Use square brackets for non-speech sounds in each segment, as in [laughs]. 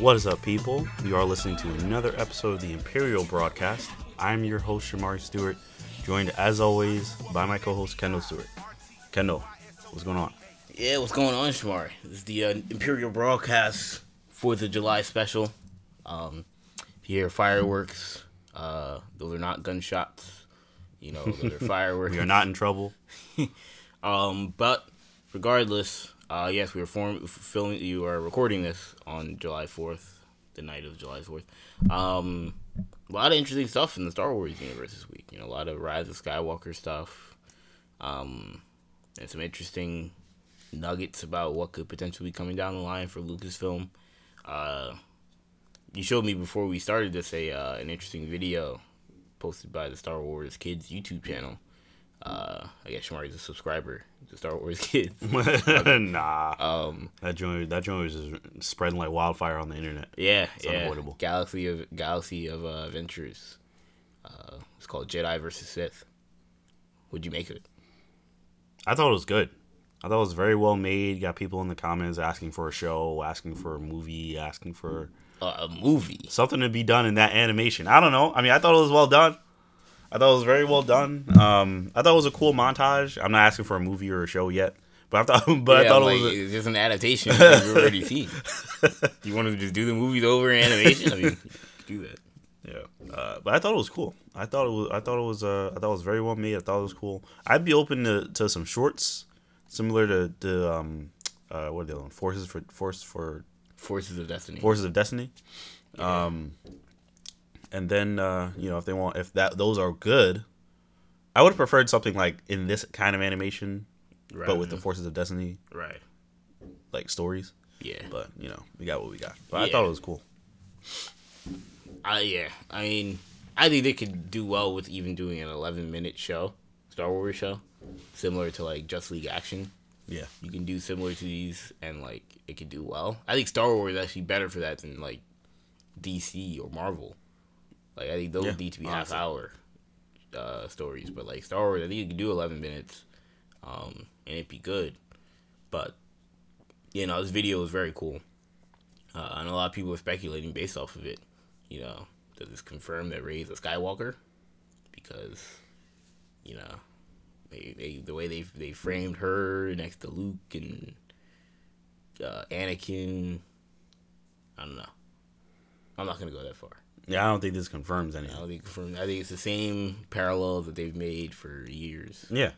What is up, people? You are listening to another episode of the Imperial Broadcast. I'm your host, Shamari Stewart, joined as always by my co host, Kendall Stewart. Kendall, what's going on? Yeah, what's going on, Shamari? This is the uh, Imperial Broadcast 4th of July special. Um, if you hear fireworks, uh, those are not gunshots. You know, those are fireworks. [laughs] We are not in trouble. [laughs] Um, but regardless, uh, yes, we are form- filming. You are recording this on July fourth, the night of July fourth. Um, a lot of interesting stuff in the Star Wars universe this week. You know, a lot of Rise of Skywalker stuff. Um, and some interesting nuggets about what could potentially be coming down the line for Lucasfilm. Uh, you showed me before we started this a uh, an interesting video posted by the Star Wars Kids YouTube channel. Uh, I guess Shamari's a subscriber to Star Wars [laughs] Kids. [laughs] nah. Um, That joint, that joint was just spreading like wildfire on the internet. yeah, It's yeah. unavoidable. Galaxy of Galaxy of uh, Adventures. Uh, it's called Jedi versus Sith. What'd you make it? I thought it was good. I thought it was very well made. Got people in the comments asking for a show, asking for a movie, asking for Uh, a movie. something to be done in that animation. I don't know. I mean, I thought it was well done. I thought it was very well done. Um, I thought it was a cool montage. I'm not asking for a movie or a show yet, but I thought, [laughs] but I thought like, it was. A, it's just an adaptation [laughs] you've already seen. Do [laughs] you want to just do the movies over animation? I mean, do that. yeah, uh, but I thought it was cool. I thought it was. I thought it was. Uh, I thought it was very well made. I thought it was cool. I'd be open to, to some shorts similar to the um, uh, what are they on? Forces for Force for Forces of Destiny. Forces of Destiny. Um, and then uh, you know if they want if that those are good, I would have preferred something like in this kind of animation, right. but with the Forces of Destiny right. like stories. Yeah. But you know we got what we got. But I thought it was cool. Uh, yeah, I mean, I think they could do well with even doing an 11 minute show, Star Wars show, similar to like Justice League Action. Yeah. You can do similar to these, and like it could do well. I think Star Wars is actually better for that than like DC or Marvel. Like I think those Yeah, need to be honestly. half hour uh, stories, but like Star Wars, I think you can do 11 minutes, um, and it'd be good. But you know, this video is very cool, uh, and a lot of people are speculating based off of it. You know, does this confirm that Rey's a Skywalker? Because you know, they, they the way they they framed her next to Luke and uh, Anakin. I don't know. I'm not gonna go that far. Yeah, I don't think this confirms anything. I don't think from I think it's the same parallels that they've made for years. Yeah.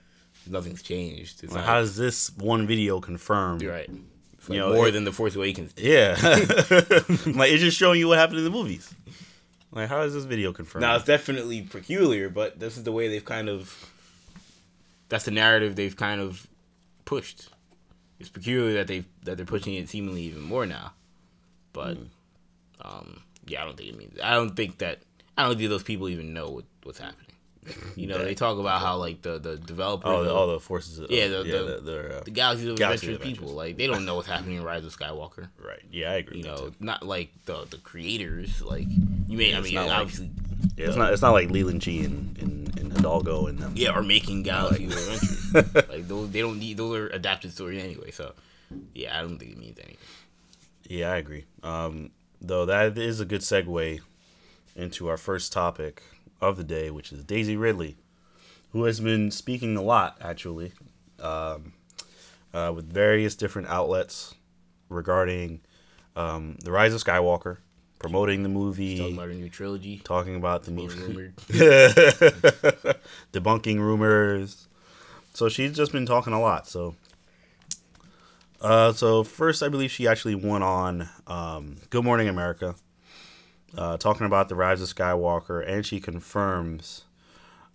Nothing's changed. Like, not, how does this one video confirm? you're right. Like You know, more it- than the Force Awakens. did. Yeah. [laughs] [laughs] like it's just showing you what happened in the movies. Like how is this video confirmed? Now it's definitely peculiar, but this is the way they've kind of. That's the narrative they've kind of pushed. It's peculiar that they that they're pushing it seemingly even more now, but Hmm. um, yeah, I don't think it means. I don't think that. I don't think those people even know what, what's happening. You know, they talk about how like the the developer, oh, the, all the forces. Of, Yeah, the- yeah, the- the, the, uh, the Galaxies of Galaxy Adventure Adventures. people, like they don't know what's [laughs] happening in Rise of Skywalker. right. Yeah, I agree. You know, not like the the creators. Like you may, I mean, not like- obviously, Yeah, it's not. It's not like Leland Chee and, and, and Hidalgo and them. yeah, are making Galaxy of Adventure. [laughs] like those, they don't need those are adapted stories anyway. So yeah, I don't think it means anything. Yeah, I agree. Um, though that is a good segue into our first topic of the day, which is Daisy Ridley, who has been speaking a lot actually, um, uh, with various different outlets regarding um, the Rise of Skywalker, promoting the movie, Talking about a new trilogy. talking about the movie, rumored. [laughs] debunking rumors. So she's just been talking a lot. So, uh, so first, I believe she actually went on um, Good Morning America, uh, talking about the rise of Skywalker, and she confirms.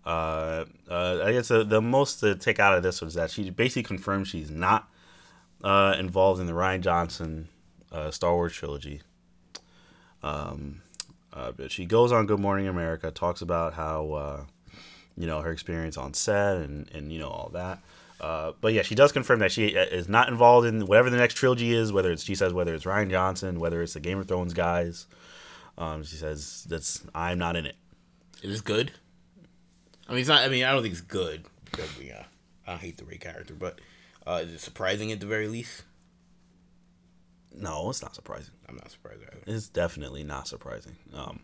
Uh, uh, I guess the, the most to take out of this was that she basically confirms she's not uh, involved in the Rian Johnson uh, Star Wars trilogy. Um, but she goes on Good Morning America, talks about how you know her experience on set and and you know all that. Uh, but yeah, she does confirm that she uh, is not involved in whatever the next trilogy is. Whether it's she says whether it's Rian Johnson, whether it's the Game of Thrones guys. Um, she says that's I'm not in it. Is this good? I mean, it's not. I mean, I don't think it's good. Because we, uh, I hate the Rey character, but uh, is it surprising at the very least? no, it's not surprising. I'm not surprised either. It's definitely not surprising. Um,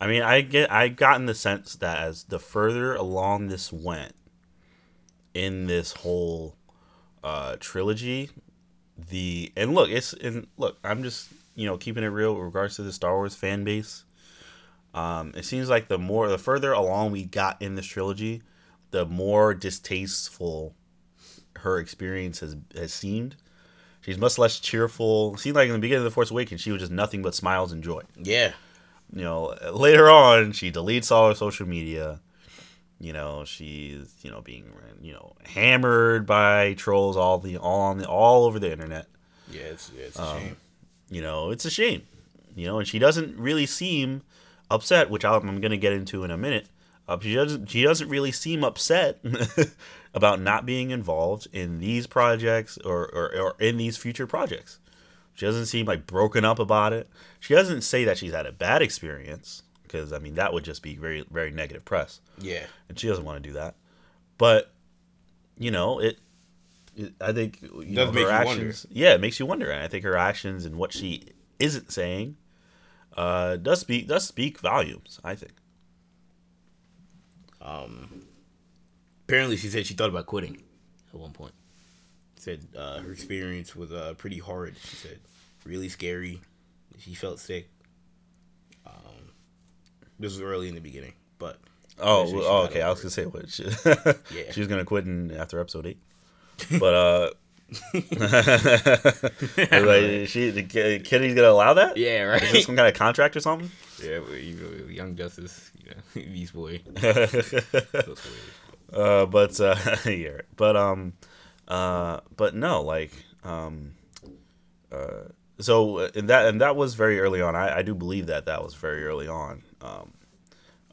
I mean, I get I gotten the sense that as the further along this went in this whole uh, trilogy, the and look, it's and look, I'm just you know keeping it real with regards to the Star Wars fan base. Um, it seems like the more the further along we got in this trilogy, the more distasteful her experience has has seemed. She's much less cheerful. It seemed like in the beginning of the Force Awakens, she was just nothing but smiles and joy Yeah. you know later on she deletes all her social media you know she's you know being you know hammered by trolls all the all on the all over the internet Yeah, it's, yeah, it's Um, a shame. you know it's a shame you know and she doesn't really seem upset which I'm, I'm gonna get into in a minute uh, she doesn't she doesn't really seem upset [laughs] about not being involved in these projects or, or, or in these future projects she doesn't seem like broken up about it. She doesn't say that she's had a bad experience because I mean that would just be very very negative press, Yeah. and she doesn't want to do that. But you know it. it I think you know, her wonder. actions. Yeah, it makes you wonder, and I think her actions and what she isn't saying uh, does speak does speak volumes. I think. Um, apparently, she said she thought about quitting at one point. Said uh, her experience was uh, pretty hard. She said really scary. She felt sick. This was early in the beginning, but Oh, oh okay. I was gonna say what she, [laughs] Yeah. she was gonna quit in, after episode eight, but uh, [laughs] [laughs] like she the Kitty's gonna allow that? yeah, Is this right. some kind of contract or something? yeah, Young Justice, you know, Beast Boy. uh, but uh, yeah, but um, uh, but no, like um, uh, so uh, and that and that was very early on. I, I do believe that that was very early on. Um,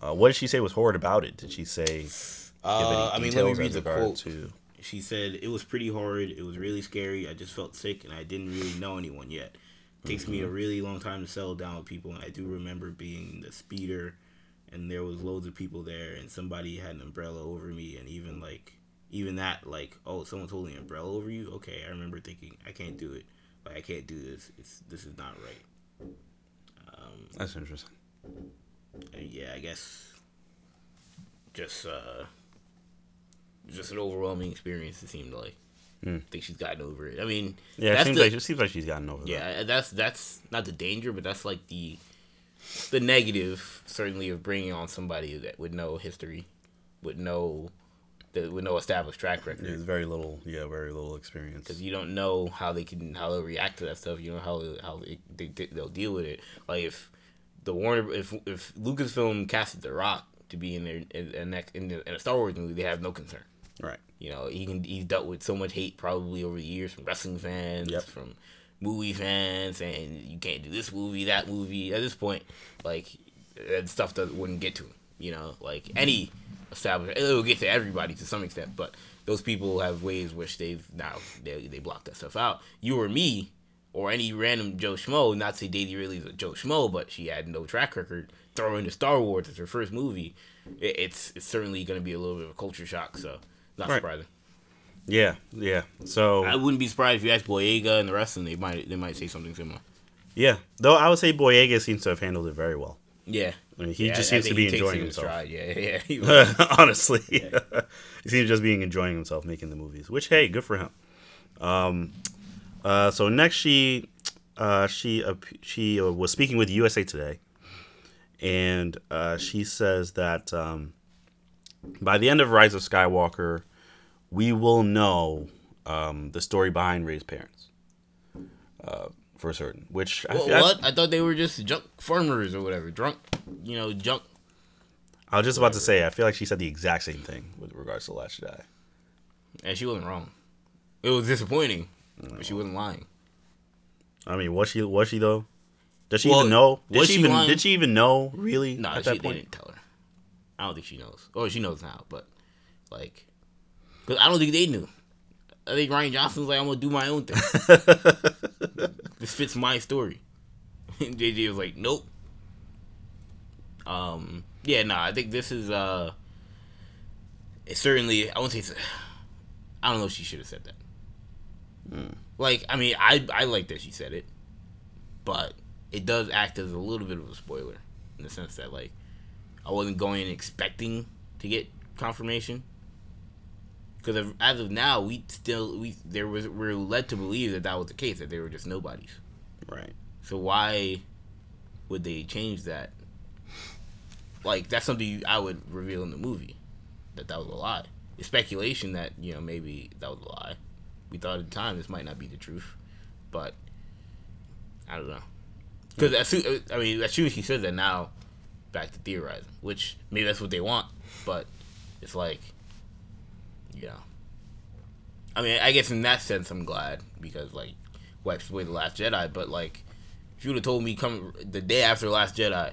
uh, what did she say was horrid about it? Did she say? Uh, I mean, let me read the quote. To, She said it was pretty horrid. It was really scary. I just felt sick, and I didn't really know anyone yet. It takes me a really long time to settle down with people, and I do remember being the speeder, and there was loads of people there, and somebody had an umbrella over me, and even like even that like oh someone's holding an umbrella over you. Okay, I remember thinking I can't do it. Like I can't do this. It's this is not right. Um, that's interesting. yeah, I guess just uh just an overwhelming experience. It seemed like. Hmm. I think she's gotten over it. I mean, Yeah, it seems the, like it seems like she's gotten over that. yeah, that's that's not the danger, but that's like the the negative certainly of bringing on somebody that with no history, with no that with no established track record. There's very little, yeah, very little experience. because you don't know how they can how they'll react to that stuff. You know how how they, they they'll deal with it. Like if the Warner if if Lucasfilm casted The Rock to be in their in, in, next- in, the, in a Star Wars movie, they have no concern. Right. You know he can he's dealt with so much hate probably over the years from wrestling fans, Yep. from movie fans, and you can't do this movie, that movie. At this point, like that stuff that wouldn't get to him. You know, like any established, it'll get to everybody to some extent, but those people have ways which they've now they they block that stuff out. You or me. Or any random Joe Schmo, not to say Daisy Ridley's a Joe Schmo, but she had no track record. Throw into Star Wars as her first movie, it, it's it's certainly going to be a little bit of a culture shock. So not Right. surprising. Yeah, yeah. So I wouldn't be surprised if you asked Boyega and the rest, and they might they might say something similar. yeah, though I would say Boyega seems to have handled it very well. Yeah, I mean, he Yeah, just I seems to be enjoying himself. Yeah, yeah. [laughs] Honestly, [laughs] he seems just being enjoying himself making the movies. Which hey, good for him. Um, uh, so next she, uh, she uh, she uh, was speaking with USA Today, and uh, she says that um, by the end of Rise of Skywalker, we will know um, the story behind Rey's parents. For certain, which I, What, I- what? I thought they were just junk farmers or whatever, drunk. You know, junk. I was just about to say, I feel like she said the exact same thing with regards to Last Jedi. And she wasn't wrong. It was disappointing, but she wasn't lying. I mean, was she? Was she though? Does she Well, even know? Did was she she even? lying? Did she even know? Really? No, at she, that they point, didn't tell her. I don't think she knows. Or she knows now, but like, because I don't think they knew. I think Rian Johnson's like, I'm gonna do my own thing. [laughs] this fits my story. [laughs] And JJ was like, nope. Um, yeah, no, I think this is uh, it's certainly. I won't say. It's, I don't know if she should have said that. Like, I mean, I I like that she said it. but it does act as a little bit of a spoiler in the sense that like I wasn't going in expecting to get confirmation because as of now we still we there was we are led to believe that that was the case that they were just nobodies. Right. So why would they change that? Like that's something I would reveal in the movie that that was a lie. It's speculation that you know maybe that was a lie. We thought at the time this might not be the truth, but I don't know. Because as soon, I mean, as soon as he says that now, back to theorizing, which maybe that's what they want, but it's like, know. I mean, I guess in that sense, I'm glad because like wipes away the Last Jedi, but like, if you would have told me come the day after the Last Jedi,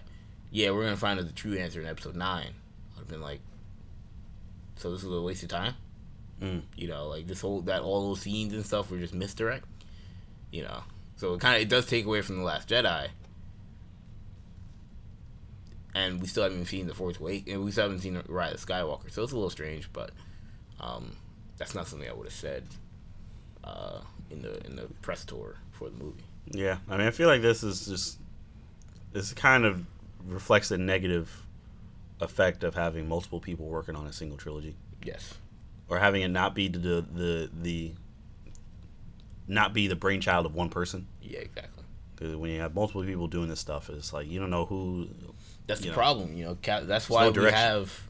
yeah, we're gonna find out the true answer in Episode Nine, I'd have been like, so this was a waste of time. Mm. You know, like this whole that all those scenes and stuff were just misdirect. You know, so it kind of it does take away from the Last Jedi, and we still haven't seen the Force Awakens, and we still haven't seen Rise of Skywalker. So it's a little strange, but um, that's not something I would have said uh, in the in the press tour for the movie. Yeah, I mean, I feel like this is just this kind of reflects the negative effect of having multiple people working on a single trilogy. Yes. Or having it not be the the the not be the brainchild of one person. Yeah, exactly. Because when you have multiple people doing this stuff, it's like you don't know who. That's the know. problem, you know. That's why no we have.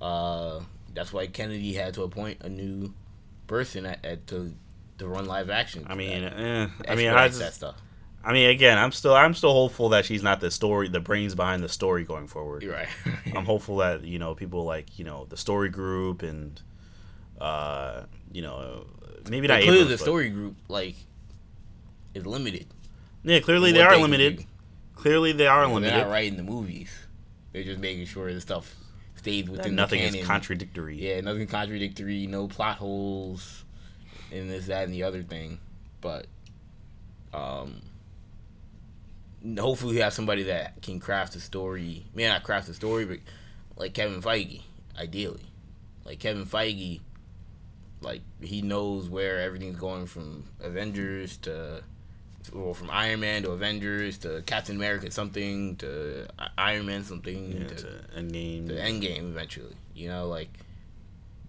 Uh, that's why Kennedy had to appoint a new person at, at to to run live action. I mean, eh, I mean, I just, that stuff. I mean, again, I'm still I'm still hopeful that she's not the story, the brains behind the story going forward. You're right. [laughs] I'm hopeful that you know people like you know the story group and uh, you know maybe not. Clearly, the story group like is limited. Yeah, clearly they are they limited. Clearly they are limited. They're not writing the movies. They're just making sure the stuff stays within nothing the canon. is contradictory. Yeah, nothing contradictory. No plot holes, and this, that, and the other thing. But, um, hopefully we have somebody that can craft a story. May not craft a story, but like Kevin Feige, ideally, like Kevin Feige, like he knows where everything's going from Avengers to or from Iron Man to Avengers to Captain America something to Iron Man something yeah, to, to Endgame to Endgame eventually. You know, like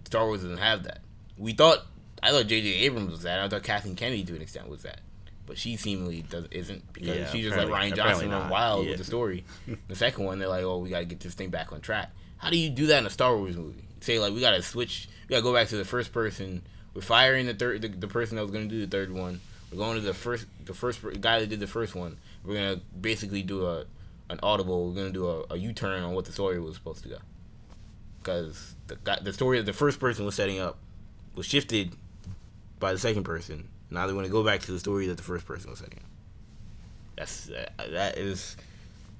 Star Wars doesn't have that. We thought I thought J.J. Abrams was that. I thought Kathleen Kennedy to an extent was that, but she seemingly does isn't because yeah, she's just like Rian Johnson went wild yeah. with the story. [laughs] the second one, they're like, oh, we got to get this thing back on track. How do you do that in a Star Wars movie? Say like we got to switch, we got to go back to the first person. We're firing the third, the, the person that was going to do the third one we're going to the first, the first guy that did the first one. We're gonna basically do a an audible. We're gonna do a, a U turn on what the story was supposed to go. Because the guy, the story that the first person was setting up was shifted by the second person. Now they want to go back to the story that the first person was setting up. That's uh, that is,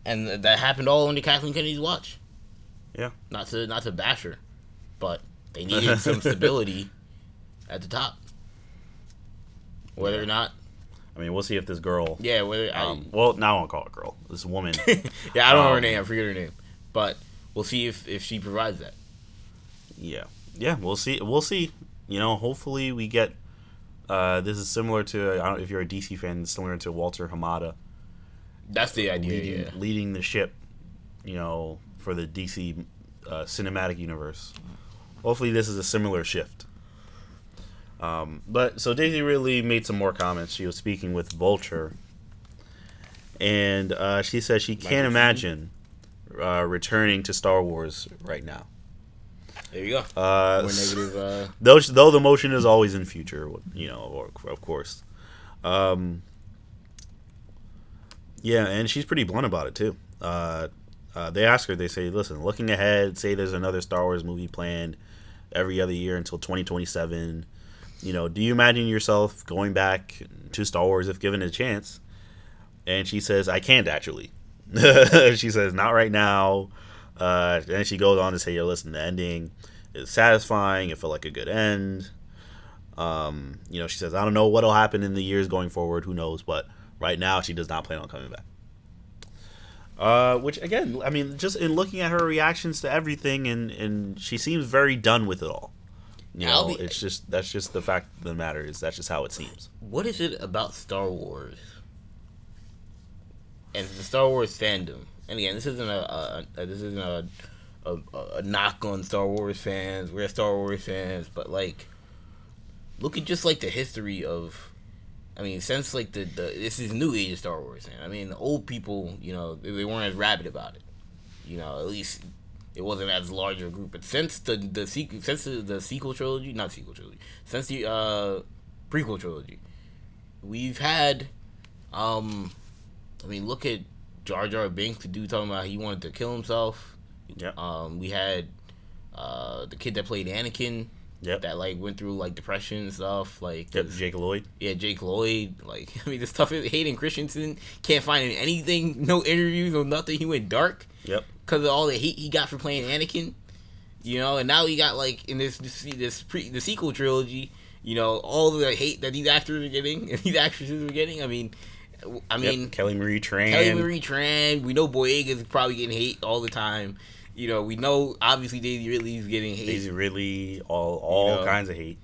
and that happened all under Kathleen Kennedy's watch. Yeah. Not to not to bash her, but they [laughs] needed some stability at the top. Whether or not. I mean, we'll see if this girl. Yeah, whether um, I, well, now I won't call it girl. This woman. [laughs] yeah, I don't um, know her name. I forget her name, but we'll see if if she provides that. Yeah, yeah, we'll see. We'll see. You know, hopefully we get. Uh, this is similar to I don't if you're a DC fan, similar to Walter Hamada. That's the idea. Leading, yeah. leading the ship, you know, for the DC uh, cinematic universe. Hopefully, this is a similar shift. Um, but so Daisy Ridley made some more comments. She was speaking with Vulture, and uh, she said she can't imagine uh, returning to Star Wars right now. There you go. Uh, more negative. Uh... Though, though the motion is always in future, you know, or, of course. Um, yeah, and she's pretty blunt about it too. Uh, uh, they ask her, they say, "Listen, looking ahead, say there's another Star Wars movie planned every other year until 2027." You know, do you imagine yourself going back to Star Wars if given a chance? And she says, I can't actually. [laughs] she says, not right now. Uh, and she goes on to say, "Yeah, listen, the ending is satisfying. It felt like a good end." Um, you know, she says, "I don't know what'll happen in the years going forward. Who knows?" But right now, she does not plan on coming back. Uh, which again, I mean, just in looking at her reactions to everything, and and she seems very done with it all. You know, be, it's just that's just the fact of the matter is that's just how it seems. What is it about Star Wars and the Star Wars fandom. And again, this isn't a, a, a this isn't a, a a knock on Star Wars fans. We're Star Wars fans, but like, look at just like the history of. I mean, since like the, the this is new age of Star Wars, and I mean the old people, you know, they, they weren't as rabid about it. You know, at least it wasn't as large a group. But since the the sequel, since the, the sequel trilogy, not sequel trilogy, since the uh, prequel trilogy, we've had, um, I mean, look at Jar Jar Binks, the dude talking about he wanted to kill himself. Yep. Um, we had uh the kid that played Anakin. Yep. That like went through like depression and stuff. Like Yep. Jake Lloyd. yeah, Jake Lloyd. Like [laughs] I mean, the stuff is Hayden Christensen can't find anything, no interviews, no nothing. He went dark Yep. Because of all the hate he got for playing Anakin. You know, and now he got like in this this, this pre the sequel trilogy. You know, all the hate that these actors are getting and [laughs] these actresses are getting. I mean, I mean, yep. Kelly Marie Tran. Kelly Marie Tran. We know Boyega's probably getting hate all the time. You know, we know obviously Daisy Ridley's getting hate. Daisy Ridley. All all know. kinds of hate.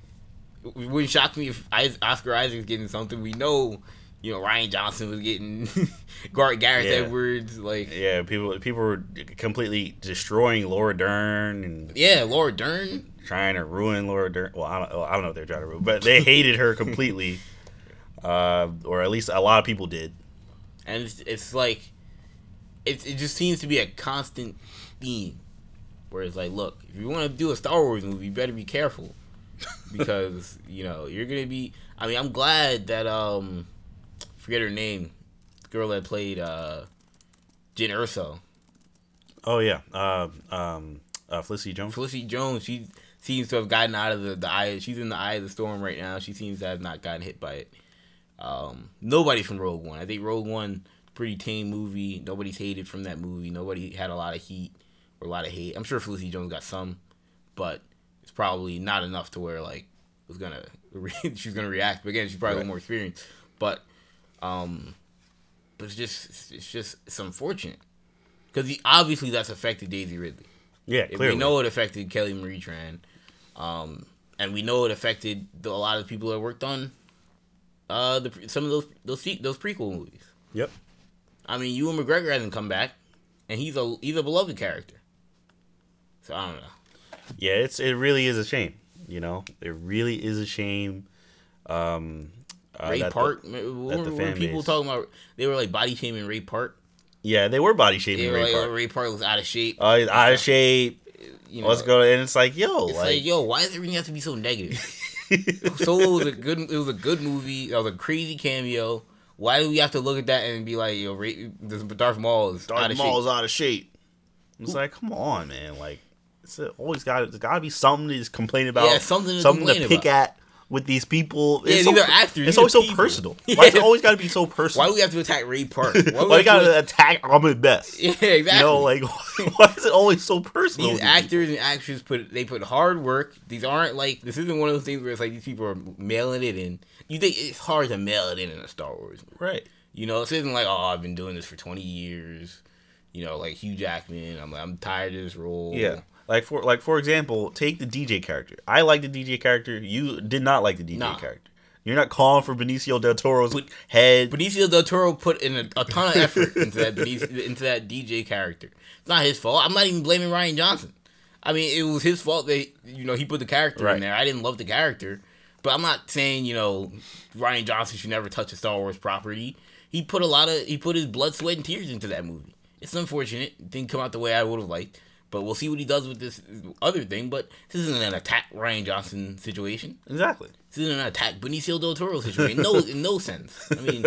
It wouldn't shock me if Oscar Isaac's getting something. We know, you know, Rian Johnson was getting [laughs] Gar- Gareth Yeah. Edwards. Like, Yeah, people people were completely destroying Laura Dern and yeah, Laura Dern. trying to ruin Laura Dern. Well, I don't, well, I don't know if they're trying to ruin, but they hated her completely, [laughs] uh, or at least a lot of people did. and it's, it's like it, it just seems to be a constant theme where it's like look if you want to do a star wars movie you better be careful [laughs] because you know you're gonna be i mean i'm glad that um forget her name the girl that played uh Jyn Erso, Oh yeah, uh, um, uh, Felicity Jones. Felicity Jones, she seems to have gotten out of the, the eye. She's in the eye of the storm right now. She seems to have not gotten hit by it. Um, nobody from Rogue One. I think Rogue One, pretty tame movie. Nobody's hated from that movie. Nobody had a lot of heat or a lot of hate. I'm sure Felicity Jones got some, but it's probably not enough to where like was gonna [laughs] she's gonna react. But again, she's probably Right. more experienced. But um, but it's just it's just it's unfortunate because obviously that's affected Daisy Ridley. Yeah, If clearly. We know it affected Kelly Marie Tran, um, and we know it affected the, a lot of the people that worked on uh, the some of those those those prequel movies. Yep. I mean, Ewan McGregor hasn't come back, and he's a he's a beloved character. So I don't know. Yeah, it's it really is a shame. You know, it really is a shame. Um, uh, Ray Park. what the were people base- talking about? They were like body shaming Ray Park. yeah, they were body They shaming were Ray like, Park. oh, Ray Park was out of shape. Uh, he's out of shape. you know, Let's go, and it's like, yo, It's like, like, yo, why does everything have to be so negative? [laughs] Solo was a good. It was a good movie. That was a crazy cameo. Why do we have to look at that and be like, yo, Ray, this Darth Maul is out Darth of Maul's shape? out of shape. It's like, come on, man. Like, it's always got there's got to be something to just complain about. Yeah, something to something to pick about. at with these people. Yeah, It's these so- are actors, It's always so people. personal. Yeah. [laughs] Why is it always got to be so personal? Why do we have to attack Ray Park? [laughs] Why, Why we got to- attack Ahmed Best? [laughs] Yeah, exactly. You know, like, why is it always so personal? these with people? actors and actresses put they put hard work. These aren't like this isn't one of those things where it's like these people are mailing it in. You think it's hard to mail it in in a Star Wars movie. right? You know, this isn't like, oh, I've been doing this for twenty years. You know, like Hugh Jackman. I'm like I'm tired of this role. Yeah. Like for like for example, take the DJ character. I like the DJ character. You did not like the DJ Nah. character. You're not calling for Benicio del Toro's head. Benicio del Toro put in a, a ton of effort into that Benicio, into that DJ character. It's not his fault. I'm not even blaming Rian Johnson. I mean, it was his fault that you know he put the character Right. in there. I didn't love the character, but I'm not saying you know Rian Johnson should never touch a Star Wars property. He put a lot of he put his blood, sweat, and tears into that movie. It's unfortunate. It didn't come out the way I would have liked. But we'll see what he does with this other thing. But this isn't an attack Rian Johnson situation. Exactly. This isn't an attack Benicio del Toro situation. No, [laughs] in no sense. I mean,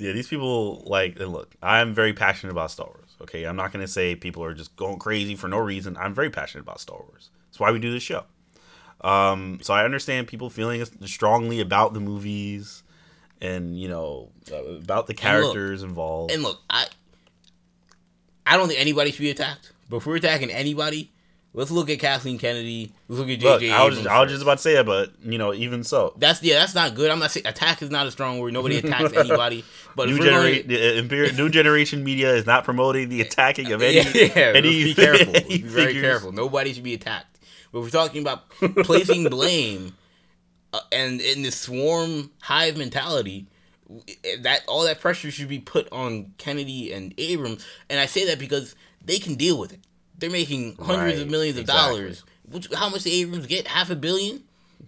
Yeah, these people like and look. I'm very passionate about Star Wars. Okay, I'm not gonna say people are just going crazy for no reason. I'm very passionate about Star Wars. That's why we do this show. Um, so I understand people feeling strongly about the movies, and you know uh, about the look, characters involved. And look, I I don't think anybody should be attacked. But if we're attacking anybody, let's look at Kathleen Kennedy. Let's look at Look, JJ. I was just, I was just about to say that, but you know, even so, That's yeah, that's not good. I'm not saying attack is not a strong word. Nobody attacks [laughs] anybody. But new if we're gonna- generation, new generation media is not promoting the attacking of [laughs] any. yeah, yeah any, be careful. [laughs] Any be very figures. careful. Nobody should be attacked. But we're talking about placing blame uh, and in this swarm hive mentality, that all that pressure should be put on Kennedy and Abrams, and I say that because they can deal with it. They're making hundreds Right, of millions of exactly. dollars. Which how much did Abrams get? Half a billion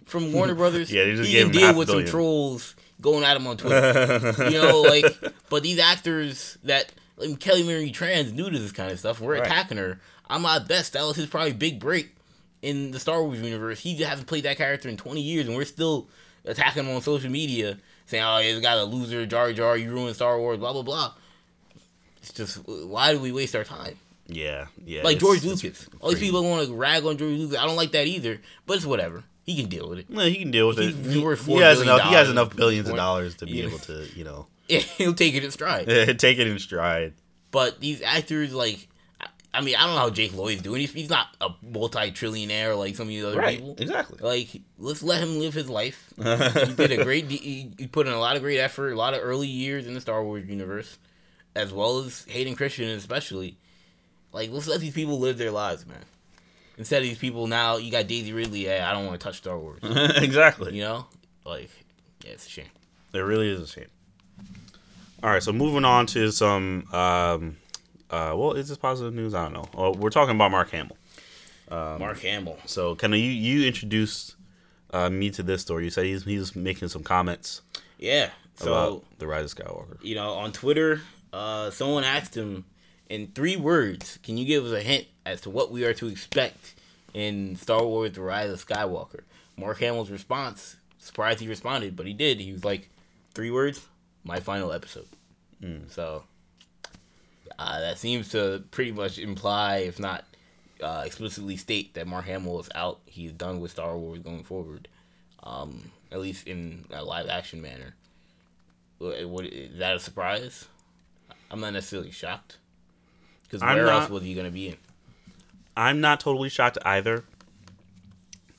from [laughs] Warner Brothers. Yeah, they just he gave can him deal with some trolls going at him on Twitter. [laughs] you know, like, but these actors that like Kelly Marie Tran's new to this kind of stuff. We're Right. attacking her. Ahmed Best. That was his probably big break in the Star Wars universe. He hasn't played that character in 20 years, and we're still attacking him on social media, saying, "Oh, this guy's a loser, Jar Jar. You ruined Star Wars." Blah blah blah. It's just why do we waste our time? Yeah, yeah. Like George Lucas. All these people want to rag on George Lucas. I don't like that either, but it's whatever. He can deal with it. No, he can deal with it. He's He, worth he $4 has enough. He has enough billions of dollars to be Yeah. able to, you know, [laughs] He'll take it in stride. [laughs] take it in stride. But these actors, like, I, mean, I don't know how Jake Lloyd's doing. He's, he's not a multi-trillionaire like some of these other people. Exactly. Like, let's let him live his life. [laughs] he did a great. He, he put in a lot of great effort, a lot of early years in the Star Wars universe, as well as Hayden Christensen, especially. Like, let's let these people live their lives, man. Instead of these people now, you got Daisy Ridley. Hey, I don't want to touch Star Wars. [laughs] exactly. You know, like, yeah, it's a shame. It really is a shame. All right, so moving on to some. Um, uh, well, is this positive news? I don't know. Oh, we're talking about Mark Hamill. Mark Hamill. So, can you you introduced uh, me to this story. You said he's he's making some comments Yeah. So about the Rise of Skywalker. you know, on Twitter, uh, someone asked him in three words, can you give us a hint as to what we are to expect in Star Wars The Rise of Skywalker? Mark Hamill's response, surprised he responded, but he did. He was like, three words, my final episode. So, uh, that seems to pretty much imply, if not uh, explicitly state, that Mark Hamill is out. He's done with Star Wars going forward, um, at least in a live action manner. What, what is that a surprise? I'm not necessarily shocked. Because where else was he gonna be in? I'm not totally shocked either.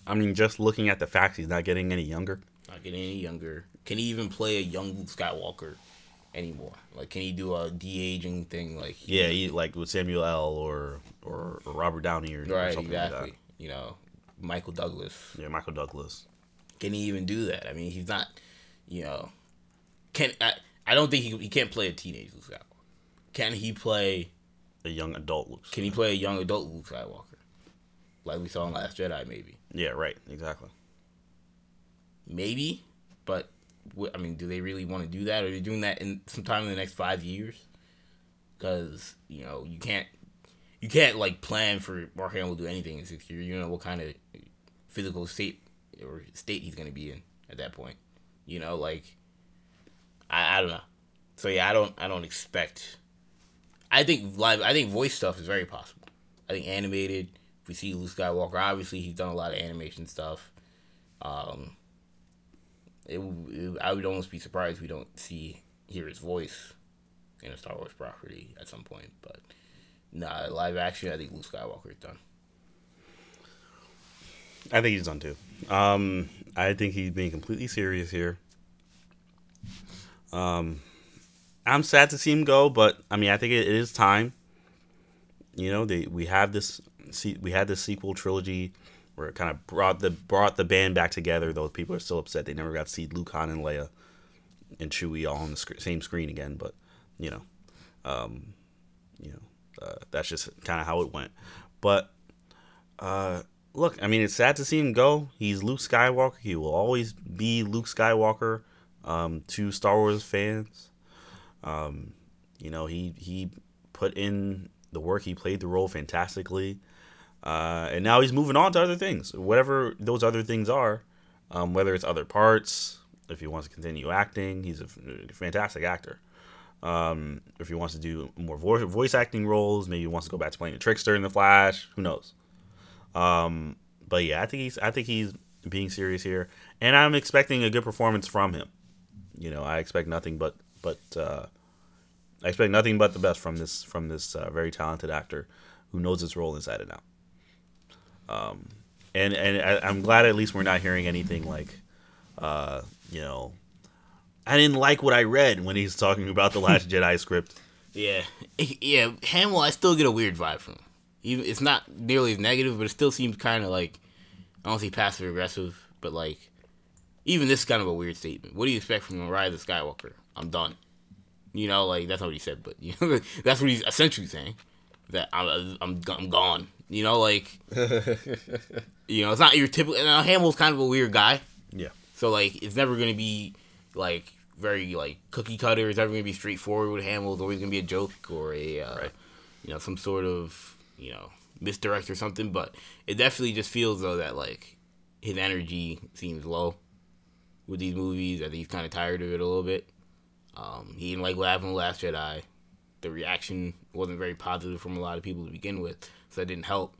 I mean, just looking at the facts, he's not getting any younger. Not getting any younger. Can he even play a young Luke Skywalker anymore? Like, can he do a de aging thing? Like, Yeah, he, like with Samuel L. or or, or Robert Downey or, or right, something exactly. like You know, Michael Douglas. Yeah, Michael Douglas. Can he even do that? I mean, he's not. You know, can I? I don't think he he can't play a teenage Luke Skywalker. Can he play? A young adult Luke. Can he play a young adult Luke Skywalker? Like we saw in Last Jedi, maybe. Yeah, right. Exactly. maybe, but I mean, do they really want to do that? Are they doing that in sometime in the next five years? Because you know you can't you can't like plan for Mark Hamill to do anything in six years. You know what kind of physical state or state he's gonna be in at that point. You know, like I, I don't know. So yeah, I don't I don't expect. I think live. I think voice stuff is very possible. I think animated. If we see Luke Skywalker, obviously he's done a lot of animation stuff. Um, it, it, I would almost be surprised we don't see hear his voice in a Star Wars property at some point. But nah, live action, I think Luke Skywalker is done. I think he's done too. Um, I think he's being completely serious here. Um, I'm sad to see him go, but I mean, I think it, it is time. You know, they we have this see we had this sequel trilogy where it kind of brought the brought the band back together. Though people are still upset they never got to see Luke, Han, and Leia and Chewie all on the sc- same screen again. But you know, um, you know, uh, that's just kind of how it went. But uh, look, I mean, it's sad to see him go. He's Luke Skywalker. He will always be Luke Skywalker um, to Star Wars fans. Um, you know, he he put in the work. He played the role fantastically, uh, and now he's moving on to other things, whatever those other things are. Um, whether it's other parts, if he wants to continue acting, he's a fantastic actor. Um, if he wants to do more voice voice acting roles, maybe he wants to go back to playing the trickster in the Flash. Who knows? Um, but yeah, I think he's I think he's being serious here, and I'm expecting a good performance from him. You know, I expect nothing but but uh, I expect nothing but the best from this from this uh, very talented actor who knows his role inside and out. Um, and and I, I'm glad at least we're not hearing anything like, uh, you know, I didn't like what I read when he's talking about the Last [laughs] Jedi script. Yeah, yeah. Hamill, I still get a weird vibe from. Him. Even it's not nearly as negative, but it still seems kind of like I don't see passive aggressive, but like even this is kind of a weird statement. What do you expect from the Rise of Skywalker? I'm done. You know, like that's not what he said, but you know, [laughs] that's what he's essentially saying. That I'm I'm, I'm gone. You know, like [laughs] you know, it's not your typical. Now Hamill's kind of a weird guy, Yeah. so like it's never gonna be like very like cookie cutter. It's never gonna be straightforward with Hamill. It's always gonna be a joke or a uh, Right. you know some sort of you know misdirect or something. But it definitely just feels though that like his energy seems low with these movies. I think he's kind of tired of it a little bit. Um, he didn't like what happened with Last Jedi. The reaction wasn't very positive from a lot of people to begin with, so that didn't help.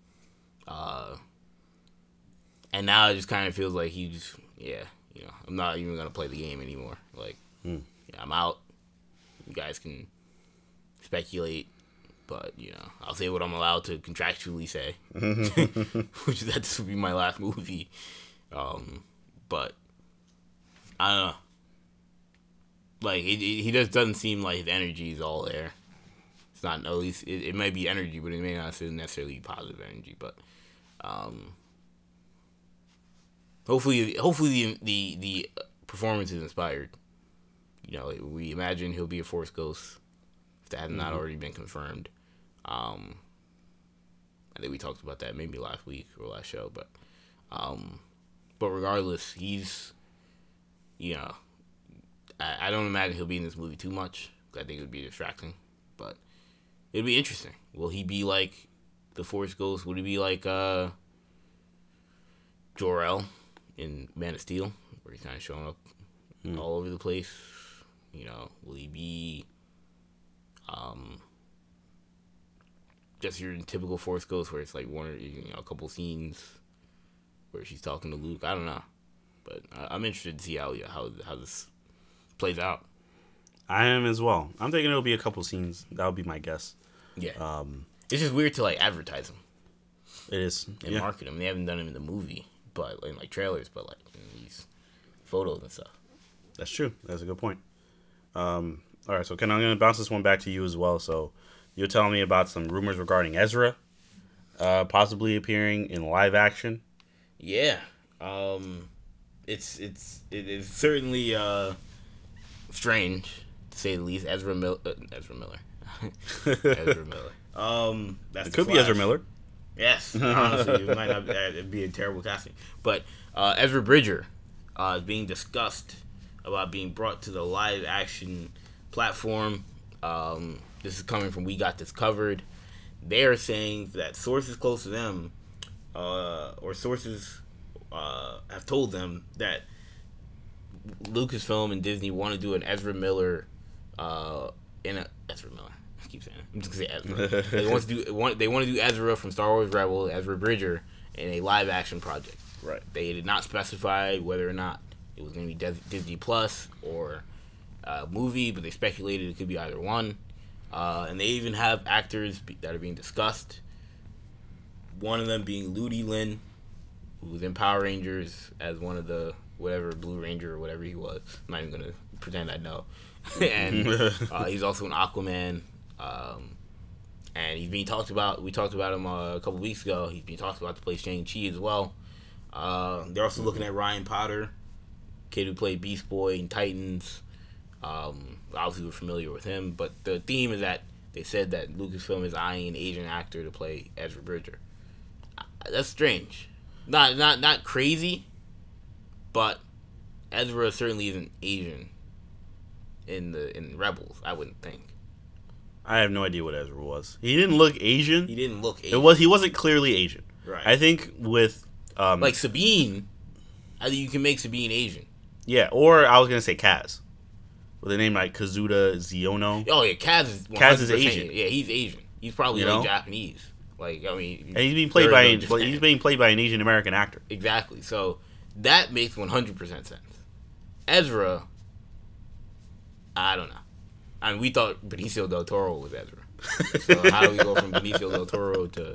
Uh, and now it just kind of feels like he just, yeah, you know, I'm not even gonna play the game anymore. Like, yeah, I'm out. You guys can speculate, but you know, I'll say what I'm allowed to contractually say, [laughs] which is that this will be my last movie. Um, but I don't know. Like it, he just doesn't seem like his energy is all there. Not no. He's, it, it may be energy, but it may not necessarily be positive energy. But um, hopefully, hopefully the the, the performance is inspired. You know, we imagine he'll be a Force Ghost if that has not already been confirmed. Um, I think we talked about that maybe last week or last show, but um, but regardless, he's you know I, I don't imagine he'll be in this movie too much. I think it would be distracting, but it'd be interesting. Will he be like the Force Ghost? Would he be like uh Jor-El in Man of Steel, where he's kind of showing up all over the place? You know, will he be um just your typical Force Ghost, where it's like one or you know a couple scenes where she's talking to Luke? I don't know, but I, I'm interested to see how how how this plays out. I am as well. I'm thinking it'll be a couple scenes. That would be my guess. Yeah. Um, it's just weird to like advertise them it is. and Yeah. market them. They haven't done them in the movie, but in like trailers, but like in these photos and stuff. That's true. That's a good point. Um, all right, so Ken, I'm going to bounce this one back to you as well. So you're telling me about some rumors regarding Ezra uh, possibly appearing in live action. Yeah. Um, it's it's it is certainly uh strange to say the least. Ezra Mil- uh, Ezra Miller. Ezra Miller. Um, that's It the could be Ezra Miller. Yes, [laughs] honestly, it might not. It'd be a terrible casting. But uh, Ezra Bridger uh, is being discussed about being brought to the live action platform. Um, this is coming from We Got This Covered. They are saying that sources close to them, uh, or sources uh, have told them that Lucasfilm and Disney want to do an Ezra Miller, uh, in a Ezra Miller. [laughs] I keep saying it. I'm just gonna say Ezra. they want to do want they want to do Ezra from Star Wars Rebel, Ezra Bridger, in a live action project. Right. They did not specify whether or not it was going to be Dis- Disney Plus or a movie, but they speculated it could be either one. Uh, and they even have actors be- that are being discussed. One of them being Ludi Lin, who was in Power Rangers as one of the whatever Blue Ranger or whatever he was. I'm not even gonna pretend I know. [laughs] and [laughs] uh, he's also an Aquaman. Um, and he's being talked about. We talked about him uh, a couple weeks ago. He's being talked about to play Shang Chi as well. Uh, they're also looking at Ryan Potter, kid who played Beast Boy in Titans. Um, obviously, we're familiar with him, but the theme is that they said that Lucasfilm is eyeing an Asian actor to play Ezra Bridger. Uh, That's strange. Not not not crazy, but Ezra certainly isn't Asian in the in Rebels. I wouldn't think I have no idea what Ezra was. He didn't look Asian. he didn't look Asian. It was he wasn't clearly Asian. Right. I think with um like Sabine. I think you can make Sabine Asian. yeah, or I was gonna say Kaz, with a name like Kazuda Xiono, Oh yeah, Kaz is Kaz is Asian. Yeah, he's Asian. He's probably You like know? Japanese. Like I mean, and he's being played by well, he's being played by an Asian American actor. exactly. So that makes one hundred percent sense. Ezra, I don't know. I mean, we thought Benicio del Toro was Ezra. [laughs] So how do we go from Benicio del Toro to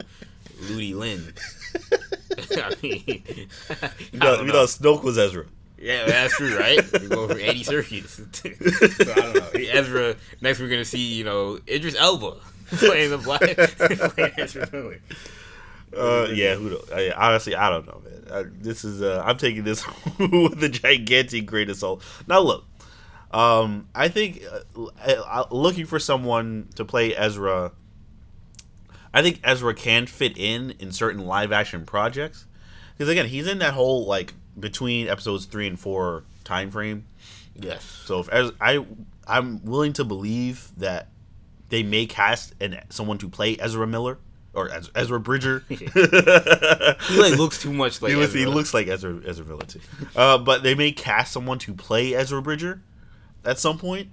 Ludi Lin? [laughs] I mean, [laughs] We thought, don't we thought Snoke was Ezra. Yeah, that's true, right? We go from Andy Serkis. so I don't know. Ezra. Next, we're gonna see you know Idris Elba playing the black playing Ezra Miller. Uh, yeah, who knows? I, honestly, I don't know, man. I, this is uh, I'm taking this with a gigantic grain of salt. Now, look, Um, I think uh, uh, looking for someone to play Ezra. I think Ezra can fit in in certain live action projects because again, he's in that whole like between episodes three and four time frame. Yes. So if Ez- I I'm willing to believe that they may cast an someone to play Ezra Miller or Ezra Bridger. [laughs] He [laughs] like looks too much like he, looks, he looks like Ezra Ezra Miller too. Uh, but they may cast someone to play Ezra Bridger at some point.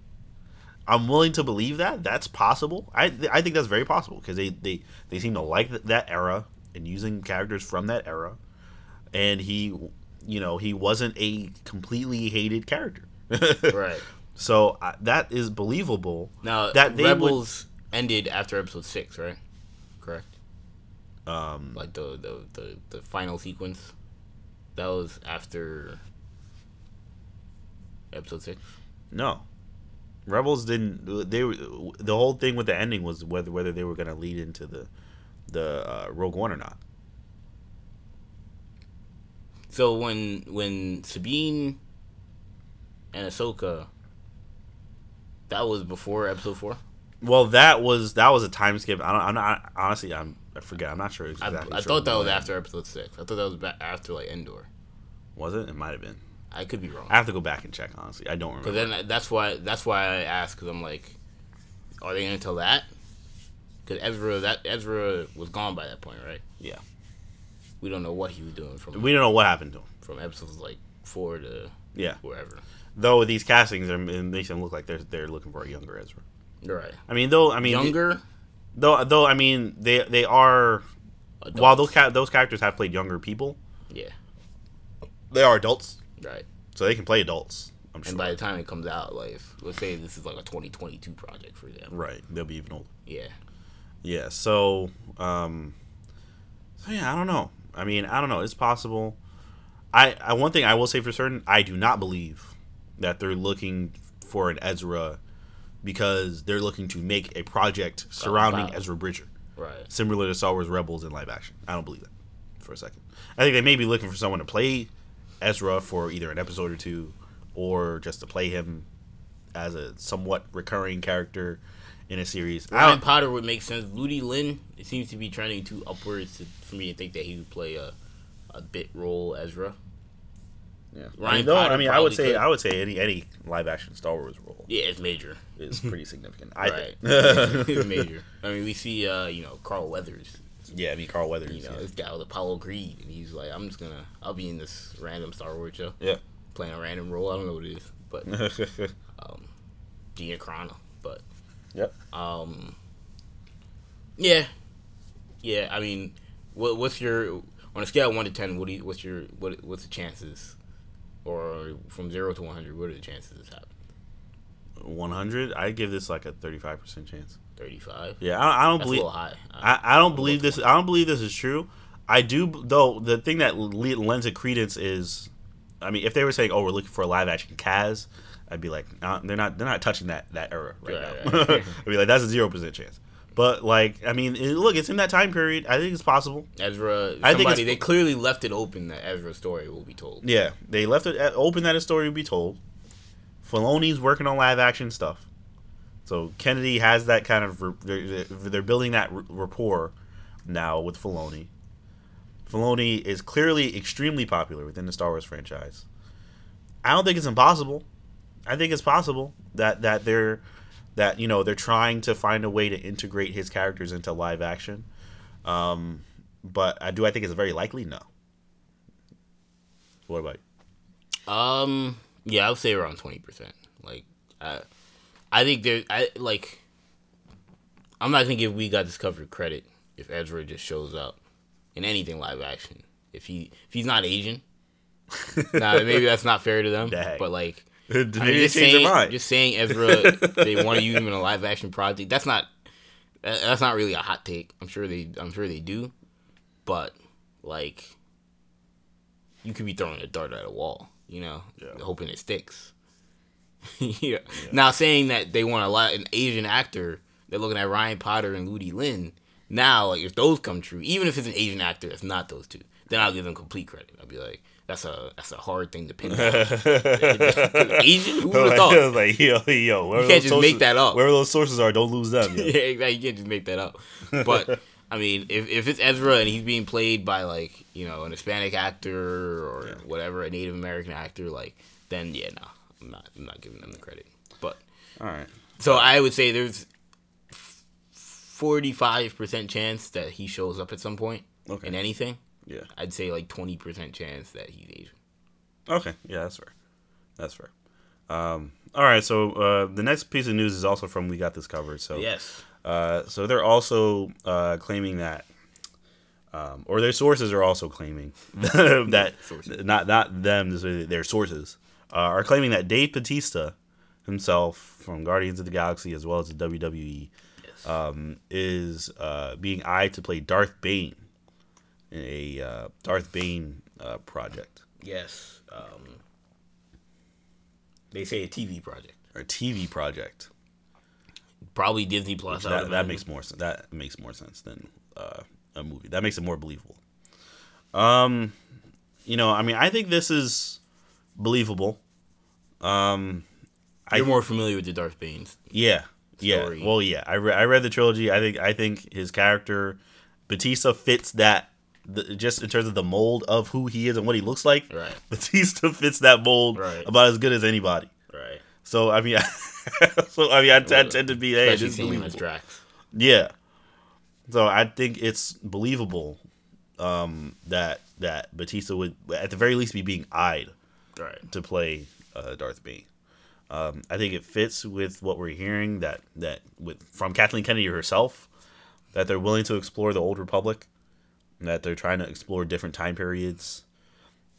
I'm willing to believe that that's possible. I I think that's very possible because they, they they seem to like th- that era and using characters from that era, and he, you know, he wasn't a completely hated character. [laughs] right. So uh, that is believable. Now That they would- Rebels ended after episode six, right? Correct. Um, Like the the, the, the final sequence. That was after episode six. No, Rebels didn't. They were the whole thing with the ending was whether whether they were going to lead into the the uh, Rogue One or not. So when when Sabine and Ahsoka, that was before episode four. Well, that was that was a time skip. I don't. I'm not honestly. I'm. I forget. I'm not sure I, exactly. I sure thought that was after episode six. I thought that was ba- after like Endor. Was it? It might have been. I could be wrong. I have to go back and check. Honestly, I don't remember. Because then that's why that's why I asked because I'm like, are they gonna tell that? Because Ezra that Ezra was gone by that point, right? Yeah. We don't know what he was doing from we don't know what happened to him. from episodes like four to Yeah. wherever. Though these castings, it makes them look like they're they're looking for a younger Ezra. Right. I mean, though. I mean, Younger. Though, though. I mean, they they are. Adults. While those ca- those characters have played younger people, Yeah. they are adults, Right. so they can play adults. I'm sure. And by the time it comes out, like, if, let's say this is like a 2022 project for them. right. They'll be even older. Yeah. Yeah. So, um, so yeah, I don't know. I mean, I don't know. It's possible. I, I one thing I will say for certain, I do not believe that they're looking for an Ezra because they're looking to make a project surrounding. Ezra Bridger, Right. similar to Star Wars Rebels in live action. I don't believe that for a second. I think they may be looking for someone to play Ezra for either an episode or two, or just to play him as a somewhat recurring character in a series. I Ryan don't, Potter would make sense. Ludi Lin, it seems to be trending too upwards to, for me to think that he would play a, a bit role Ezra. Yeah. I Ryan mean, though, Potter I mean, I would say could. I would say any any live action Star Wars role Yeah, it's major. It's pretty significant. [laughs] I right. think. it's [laughs] [laughs] major. I mean, we see, uh, you know, Carl Weathers. Yeah, I mean Carl Weathers. You know, yeah. this guy with Apollo Creed, and he's like, I'm just gonna, I'll be in this random Star Wars show, Yeah. playing a random role. I don't know what it is, but [laughs] um, Gina Carano. But yep. um, yeah, yeah. I mean, what what's your on a scale of one to ten? What do you, what's your what what's the chances, or from zero to one hundred? What are the chances this happens? One hundred. I give this like a thirty-five percent chance. Thirty five. Yeah, I, I don't That's a believe. little high. I, I don't believe this. I don't believe this is true. I do though. The thing that le- lends it credence is, I mean, if they were saying, "Oh, we're looking for a live action Kaz," I'd be like, uh, "They're not. They're not touching that that era right, Right, now." right. [laughs] I'd be like, "That's a zero percent chance." But like, I mean, it, look, it's in that time period. I think it's possible. Ezra. I think they clearly left it open that Ezra's story will be told. Yeah, they left it open that a story will be told. Filoni's working on live action stuff, so Kennedy has that kind of. They're, they're building that rapport now with Filoni. Filoni is clearly extremely popular within the Star Wars franchise. I don't think it's impossible. I think it's possible that that they're that you know they're trying to find a way to integrate his characters into live action. Um, but I do I think it's very likely no. What about you? Um. Yeah, I would say around twenty percent. Like, I, I think there. I like. I'm not gonna give We Got This Covered credit if Ezra just shows up in anything live action. If he if he's not Asian, [laughs] nah, maybe that's not fair to them. Dang. But like, [laughs] I mean, just saying, just saying Ezra, [laughs] they want to use him in a live action project. That's not. That's not really a hot take. I'm sure they. I'm sure they do, but like, you could be throwing a dart at a wall, you know, Yeah. hoping it sticks. [laughs] yeah. Now saying that they want a lot an Asian actor, they're looking at Ryan Potter and Ludi Lin. Now, like if those come true, even if it's an Asian actor that's not those two, then I'll give them complete credit. I'll be like, that's a that's a hard thing to pin down. [laughs] Asian? Who would [laughs] have like, thought? like, yo, yo, You can't just make that up. Wherever those sources are, don't lose them. yo. yeah, exactly. You can't just make that up. But I mean, if, if it's Ezra and he's being played by like you know an Hispanic actor or whatever, a Native American actor, like then yeah, no, I'm not I'm not giving them the credit. But All right. so I would say there's forty five percent chance that he shows up at some point Okay. in anything. Yeah. I'd say like twenty percent chance that he's Asian. Okay. Yeah, that's fair. That's fair. Um, all right. So uh, the next piece of news is also from We Got This Covered. So Yes. Uh, so they're also uh, claiming that, um, or their sources are also claiming [laughs] that Sources. not not them, their sources uh, are claiming that Dave Batista himself from Guardians of the Galaxy as well as the WWE Yes. um, is uh, being eyed to play Darth Bane in a uh, Darth Bane uh, project yes. Um, they say a TV project. or TV project. Probably Disney Plus. That, that makes more sense. That makes more sense than uh, a movie. That makes it more believable. Um, you know, I mean, I think this is believable. Um, I- You're more familiar with the Darth Bane's. yeah, yeah. Well, yeah. I re- I read the trilogy. I think I think his character Batista fits that. The, just in terms of the mold of who he is and what he looks like, Right. [laughs] Batista fits that mold Right. about as good as anybody. Right. So I mean, [laughs] so I mean, I, I tend to be hey, this is believable. Drax. Yeah. So I think it's believable um, that that Batista would, at the very least, be being eyed Right. to play uh, Darth Bane. Um, I think it fits with what we're hearing that that with from Kathleen Kennedy herself that they're willing to explore the old Republic, that they're trying to explore different time periods.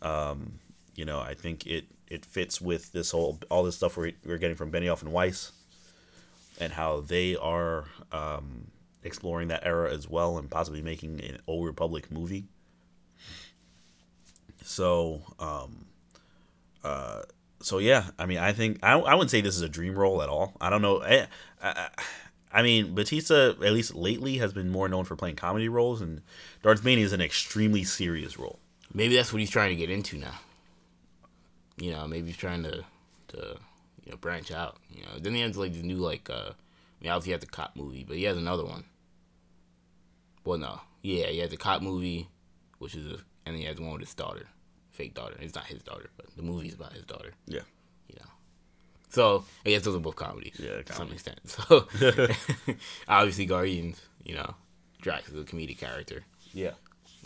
Um, you know, I think it it fits with this whole all this stuff we're we're getting from Benioff and Weiss, and how they are um, exploring that era as well, and possibly making an old Republic movie. So, um, uh, so yeah, I mean, I think I, I wouldn't say this is a dream role at all. I don't know. I, I, I mean, Batista, at least lately, has been more known for playing comedy roles, and Darth Bane is an extremely serious role. Maybe that's what he's trying to get into now. You know, maybe he's trying to to you know branch out. You know, then he has like the new like uh, I mean, obviously he has the cop movie, but he has another one. Well, no, yeah, he has a cop movie, which is a, and he has one with his daughter, fake daughter. It's not his daughter, but the movie's about his daughter. Yeah. You know, so I guess those are both comedies. Yeah, to some extent. So [laughs] [laughs] obviously, Guardians. You know, Drax is a comedic character. Yeah.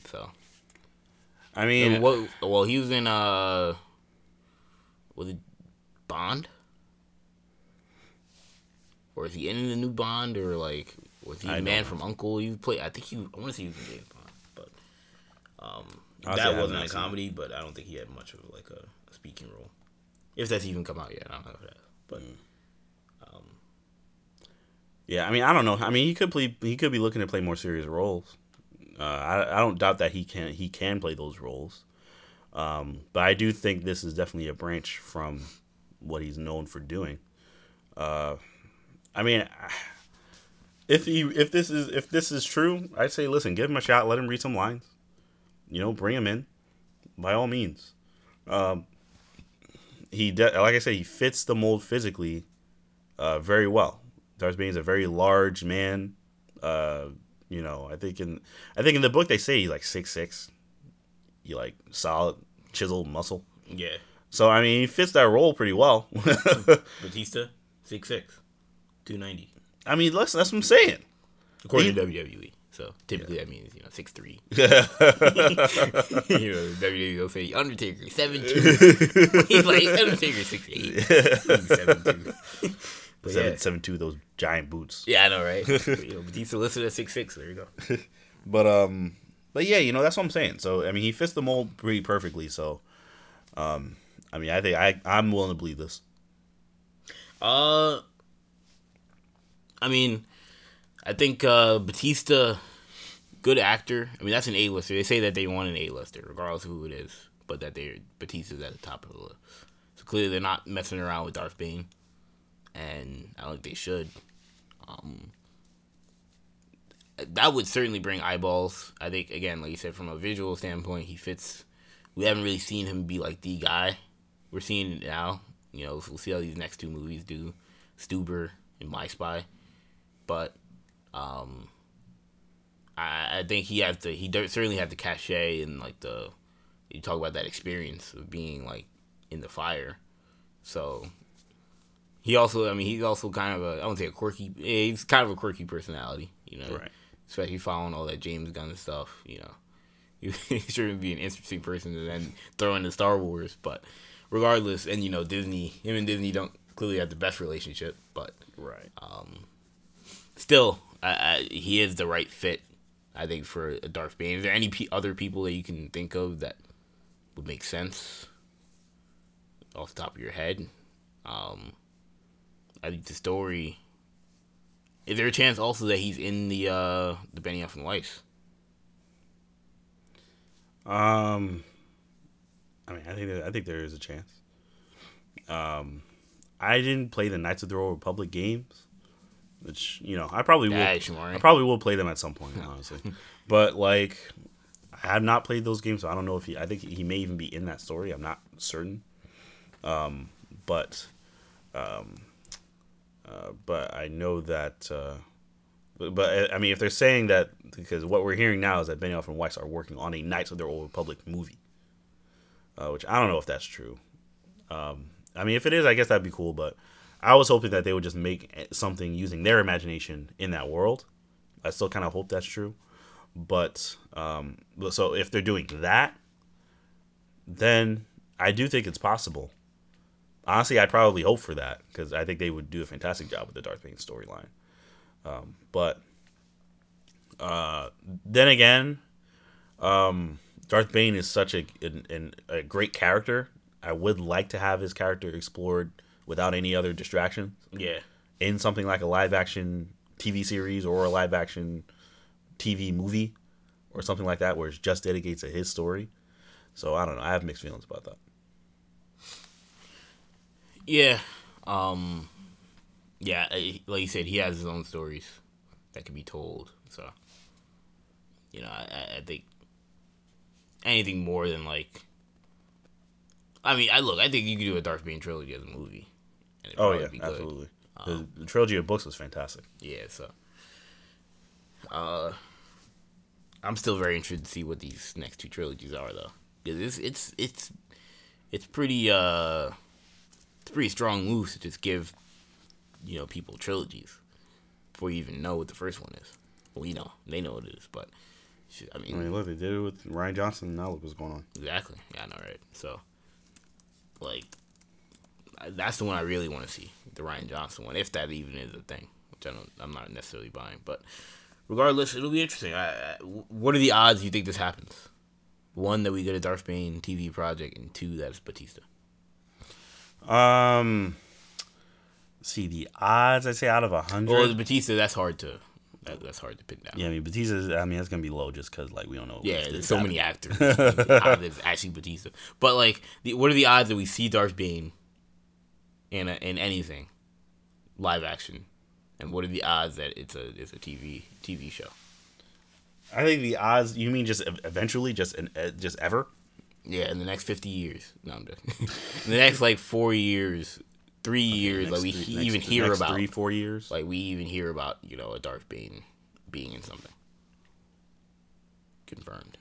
So I mean, and what? Well, he was in uh, was it Bond? Or is he in the new Bond, or like was he I the man know. from Uncle? You play? I think he. I want to he was in James Bond, but um, Honestly, that wasn't a seen it. comedy. But I don't think he had much of like a, a speaking role. If that's even come out yet, I don't know if that. But Mm. yeah. I mean, I don't know. I mean, he could play. He could be looking to play more serious roles. Uh, I, I don't doubt that he can. He can play those roles. Um, but I do think this is definitely a branch from what he's known for doing. Uh, I mean, if he if this is if this is true, I'd say listen, give him a shot, let him read some lines. You know, bring him in, by all means. Um, he de- like I said, he fits the mold physically, uh, very well. Darth Bane is a very large man. Uh, you know, I think in I think in the book they say he's like six six. He like solid chiseled muscle. yeah, So I mean, he fits that role pretty well. [laughs] Batista, six six, two ninety, I mean, listen, that's what I'm saying. according He- to WWE. So typically that means you know six three. [laughs] [laughs] you know, WWE will say Undertaker seven two. [laughs] He's like Undertaker six eight. seven two. But Seven yeah. seven two, those giant boots. yeah, I know, right? you know, Batista listed at six six. There you go. But um, but yeah, you know that's what I'm saying. So I mean, he fits the mold pretty perfectly. So, um, I mean, I think I I'm willing to believe this. Uh, I mean, I think uh, Batista, good actor. I mean, that's an A-lister. They say that they want an A-lister, regardless of who it is, but that they're Batista's at the top of the list. So clearly, they're not messing around with Darth Bane, and I don't think they should. Um, that would certainly bring eyeballs. I think again, like you said, from a visual standpoint, he fits. We haven't really seen him be like the guy. We're seeing it now. You know, we'll see how these next two movies do. Stuber and My Spy, but um, I, I think he has to. He certainly had the cachet and like the. You talk about that experience of being like in the fire, so he also, I mean, he's also kind of a, I won't say a quirky, he's kind of a quirky personality, you know, Right. especially following all that James Gunn stuff, you know. [laughs] He sure be an interesting person to then throw into Star Wars, but regardless, and you know, Disney, him and Disney don't clearly have the best relationship, but Right. Um, still, I, I, he is the right fit, I think, for a Darth Bane. Is there any pe other people that you can think of that would make sense off the top of your head? Um, I think the story. Is there a chance also that he's in the uh the Benioff and Weiss? Um, I mean, I think that, I think there is a chance. Um, I didn't play the Knights of the Old Republic games, which you know I probably will. Yeah, Shamari. I probably will play them at some point, [laughs] honestly. but like, I have not played those games, so I don't know if he. I think he may even be in that story. I'm not certain. Um, but, um, uh, but I know that. Uh, but, but I mean, if they're saying that, because what we're hearing now is that Benioff and Weiss are working on a Knights of the Old Republic movie, uh, which I don't know if that's true. Um, I mean, if it is, I guess that'd be cool. But I was hoping that they would just make something using their imagination in that world. I still kind of hope that's true. But um, so if they're doing that, then I do think it's possible. Honestly, I'd probably hope for that because I think they would do a fantastic job with the Darth Bane storyline. Um, but uh, then again, um, Darth Bane is such a, an, an, a great character. I would like to have his character explored without any other distractions Yeah, in something like a live action TV series or a live action TV movie or something like that where it's just dedicated to his story. So I don't know. I have mixed feelings about that. yeah, um, yeah. Like you said, he has his own stories that can be told. So, you know, I, I- I think anything more than like. I mean, I look. I think you could do a Darth Bane trilogy as a movie. Oh yeah, absolutely. the, the trilogy of books was fantastic. Yeah, so uh I'm still very interested to see what these next two trilogies are though. Cuz it's it's it's it's pretty uh it's pretty strong move to just give you know people trilogies before you even know what the first one is. Well, you know, they know what it is, but I mean, I mean, look, they did it with Rian Johnson. Now look what's going on. Exactly. Yeah, I know, right? So, like, that's the one I really want to see, the Rian Johnson one, if that even is a thing, which I don't, I'm not necessarily buying. But regardless, it'll be interesting. I, I, what are the odds you think this happens? One that we get a Darth Bane TV project, and two that it's Batista. Um, see the odds. I'd say out of a hundred. Well, Batista, that's hard to, that, that's hard to pin down. yeah, I mean Batista. I mean that's gonna be low just because like we don't know. Yeah, there's so happened. many actors. [laughs] There's actually Batista. But like, the, what are the odds that we see Darth Bane in a, in anything live action, and what are the odds that it's a it's a TV TV show? I think the odds. You mean just eventually, just an, uh, just ever? Yeah, in the next fifty years. No, I'm just [laughs] in the next like four years, three years. Like we three- he- next- even hear next about three four years. like we even hear about you know a Darth Bane being in something confirmed.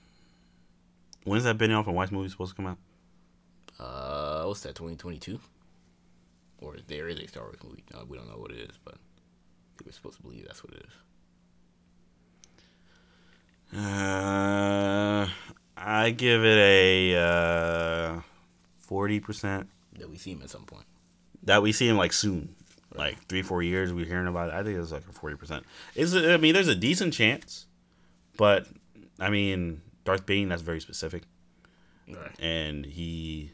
When's that Benioff and Weiss movie supposed to come out? Uh, what's that? Twenty twenty two. Or there is a Star Wars movie. No, we don't know what it is, but we're supposed to believe that's what it is. Uh, I give it a uh, forty percent That we see him at some point. that we see him like soon, like three four years. We're hearing about it. I think it's like a forty percent. Is? I mean, there's a decent chance, but I mean, Darth Bane that's very specific, Right. and he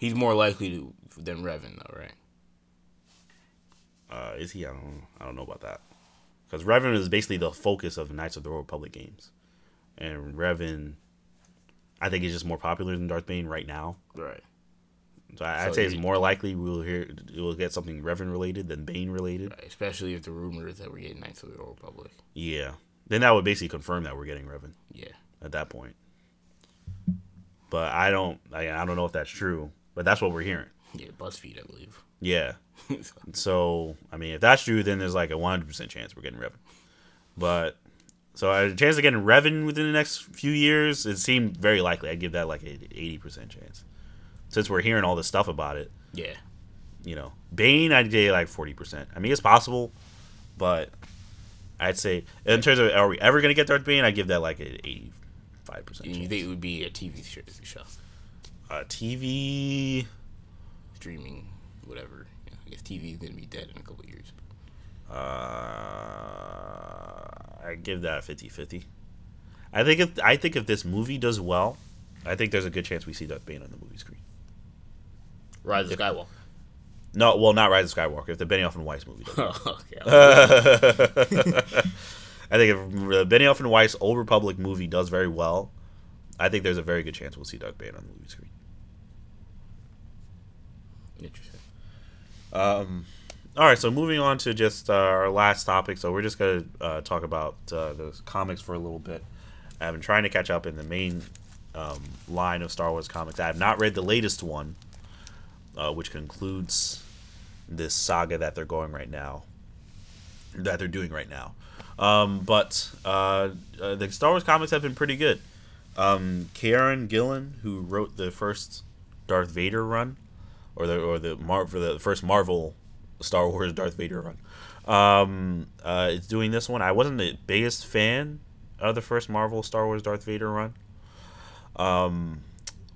He's more likely to than Revan, though, right? Uh, is he? I don't know. I don't know about that because Revan is basically the focus of Knights of the Old Republic games, and Revan, I think is just more popular than Darth Bane right now. Right. So I- I'd So say it's more likely we'll hear we'll get something Revan related than Bane related. Right. Especially if the rumors that we're getting Knights of the Old Republic. Yeah, then that would basically confirm that we're getting Revan Yeah. at that point. But I don't, I, I don't know if that's true. But that's what we're hearing. Yeah, BuzzFeed, I believe. Yeah. [laughs] So I mean, if that's true, then there's like a 100 percent chance we're getting Revan. But so uh, a chance of getting Revan within the next few years, it seemed very likely. I'd give that like an 80 percent chance, since we're hearing all this stuff about it. yeah. You know, Bane, I'd say like 40 percent. I mean, it's possible, but I'd say in terms of are we ever gonna get Darth Bane, I'd give that like an 85 percent you think it would be a TV show, A TV. streaming, whatever. Yeah, I guess TV is gonna be dead in a couple years. Uh, I give that 50-50. I think if I think if this movie does well, I think there's a good chance we see Darth Bane on the movie screen. Rise of Skywalker. No, well, not Rise of Skywalker. If the Benioff and Weiss movie does. [laughs] well. okay. [laughs] [laughs] I think if the Benioff and Weiss Old Republic movie does very well, I think there's a very good chance we'll see Darth Bane on the movie screen. Interesting. Um, all right, so moving on to just uh, our last topic. So we're just gonna uh, talk about uh, the comics for a little bit. I've been trying to catch up in the main um, line of Star Wars comics. I have not read the latest one, uh, which concludes this saga that they're going right now, that they're doing right now. Um, but uh, uh, the Star Wars comics have been pretty good. Um, Kieran Gillen, who wrote the first Darth Vader run, or the or the Mar- for the first Marvel Star Wars Darth Vader run. Um, uh, it's doing this one. I wasn't the biggest fan of the first Marvel Star Wars Darth Vader run. Um,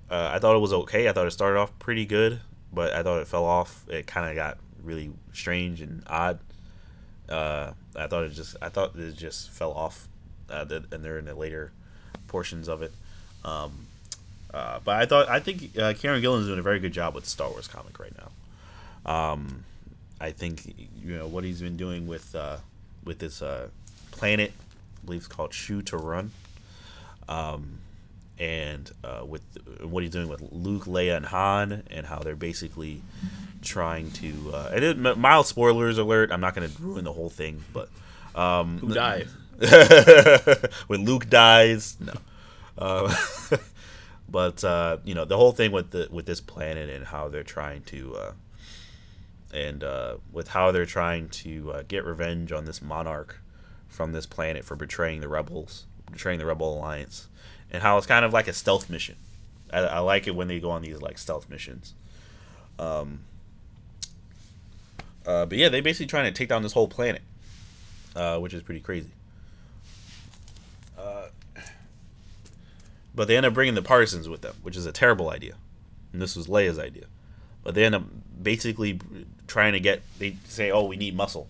uh, I thought it was okay. I thought it started off pretty good, but I thought it fell off. It kind of got really strange and odd. Uh, I thought it just I thought it just fell off, uh, and they're in the later portions of it. Um, uh, but I thought I think uh, Kieran Gillen is doing a very good job with the Star Wars comic right now. Um, I think you know what he's been doing with uh, with this uh, planet, I believe it's called Shu-Torun, um, and uh, with what he's doing with Luke, Leia, and Han, and how they're basically trying to. Uh, and it, mild spoilers alert. I'm not going to ruin the whole thing, but um, Who dies? [laughs] when Luke dies. No. Uh, [laughs] but uh, you know the whole thing with the with this planet and how they're trying to uh, and uh, with how they're trying to uh, get revenge on this monarch from this planet for betraying the rebels, betraying the rebel alliance, and how it's kind of like a stealth mission. I, I like it when they go on these like stealth missions. Um, uh, but yeah, they're basically trying to take down this whole planet, uh, which is pretty crazy. But they end up bringing the partisans with them, which is a terrible idea. And this was Leia's idea. But they end up basically trying to get. They say, "Oh, we need muscle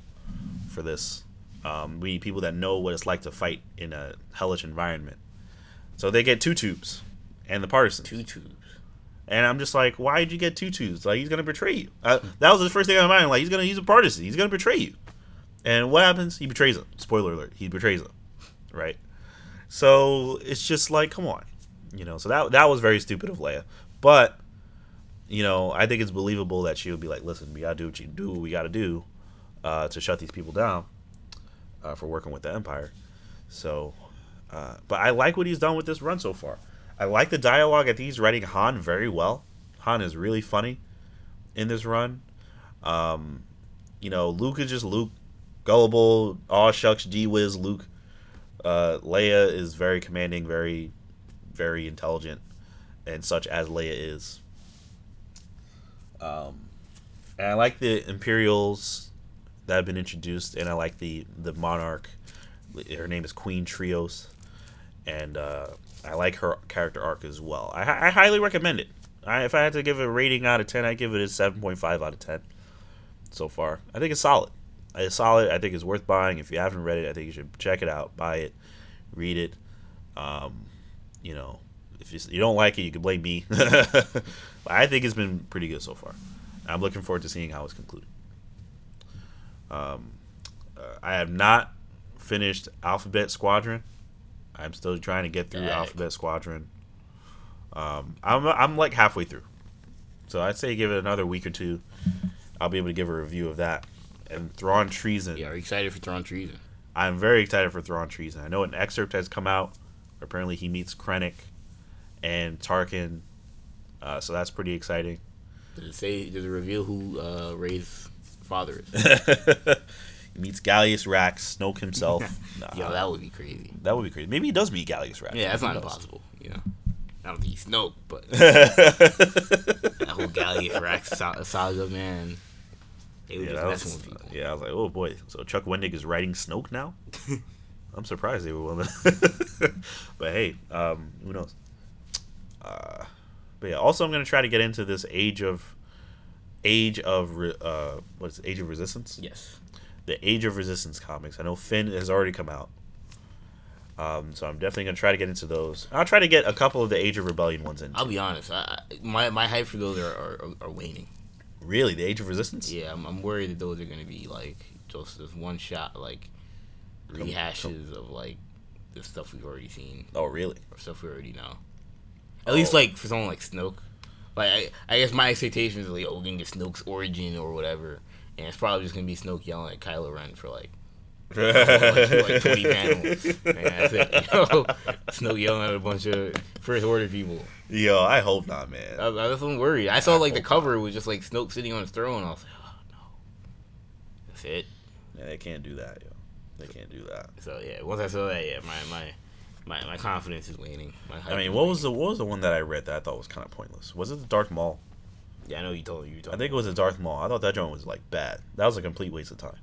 for this. Um, we need people that know what it's like to fight in a hellish environment." So they get two tubes and the partisans. Two tubes. And I'm just like, why did you get two twos? Like he's gonna betray you. Uh, that was the first thing on my mind. Like he's gonna he's a partisan. He's gonna betray you. And what happens? He betrays him. Spoiler alert: he betrays him. Right. So it's just like, come on, you know. So that that was very stupid of Leia. But you know, I think it's believable that she would be like, listen, we gotta do what you do. We gotta do uh, to shut these people down uh, for working with the Empire. So, uh, but I like what he's done with this run so far. I like the dialogue. I think he's writing Han very well. Han is really funny in this run. Um, you know, Luke is just Luke, gullible, aw shucks, gee whiz, Luke. Uh, Leia is very commanding, very, very intelligent, and such as Leia is. Um, and I like the Imperials that have been introduced, and I like the the Monarch. Her name is Queen Trios, and uh, I like her character arc as well. I, I highly recommend it. I, if I had to give a rating out of ten, I give it a seven point five out of ten. So far, I think it's solid. It's solid. I think it's worth buying. If you haven't read it, I think you should check it out, buy it, read it. Um, you know, if you, don't like it, you can blame me. [laughs] but I think it's been pretty good so far. I'm looking forward to seeing how it's concluded. Um, uh, I have not finished Alphabet Squadron. I'm still trying to get through Dang. Alphabet Squadron. Um, I'm I'm like halfway through, so I'd say give it another week or two. I'll be able to give a review of that. And Thrawn Treason. Yeah, are you excited for Thrawn Treason? I'm very excited for Thrawn Treason. I know an excerpt has come out. Apparently, he meets Krennic and Tarkin, uh, so that's pretty exciting. Does it say? Does it reveal who uh, Rey's father is? [laughs] he meets Gallius Rax, Snoke himself. [laughs] Nah, Yo, that would be crazy. that would be crazy. Maybe he does meet Gallius Rax. Yeah, that's not impossible. You know, I don't think he's Snoke, but [laughs] that whole Gallius Rax sa- saga, man. They were Yeah, just that messing was, with people. yeah, I was like, oh boy. So Chuck Wendig is writing Snoke now. I'm surprised they were willing. [laughs] but hey, um, who knows? Uh, but yeah, also I'm gonna try to get into this age of, age of Re- uh, what is it? Age of Resistance? Yes. The Age of Resistance comics. I know Finn has already come out. Um, so I'm definitely gonna try to get into those. I'll try to get a couple of the Age of Rebellion ones in. I'll be honest. I, I, my my hype for those are, are, are waning. Really, the Age of Resistance? Yeah, I'm, I'm worried that those are gonna be like just this one shot like Rehashes of like the stuff we've already seen Oh, really? or stuff we already know. At least Oh. like for someone like Snoke. Like I, I guess my expectations are like oh we're gonna get Snoke's origin or whatever, and it's probably just gonna be Snoke yelling at Kylo Ren for like [laughs] like, like 20 panels. And that's it. [laughs] Snoke yelling at a bunch of First Order people. Yo, I hope not, man. I, I I'm worried. I saw I like the cover was just like Snoke sitting on his throne. I was like, oh no, that's it. Yeah, they can't do that, yo. They can't do that. So yeah, once I saw that, yeah, my my my, my confidence is waning. My I mean, what was the what was the one that I read that I thought was kind of pointless? Was it the Darth Maul? Yeah, I know you told you. I think it was the Darth Maul. I thought that joint was like bad. That was a complete waste of time.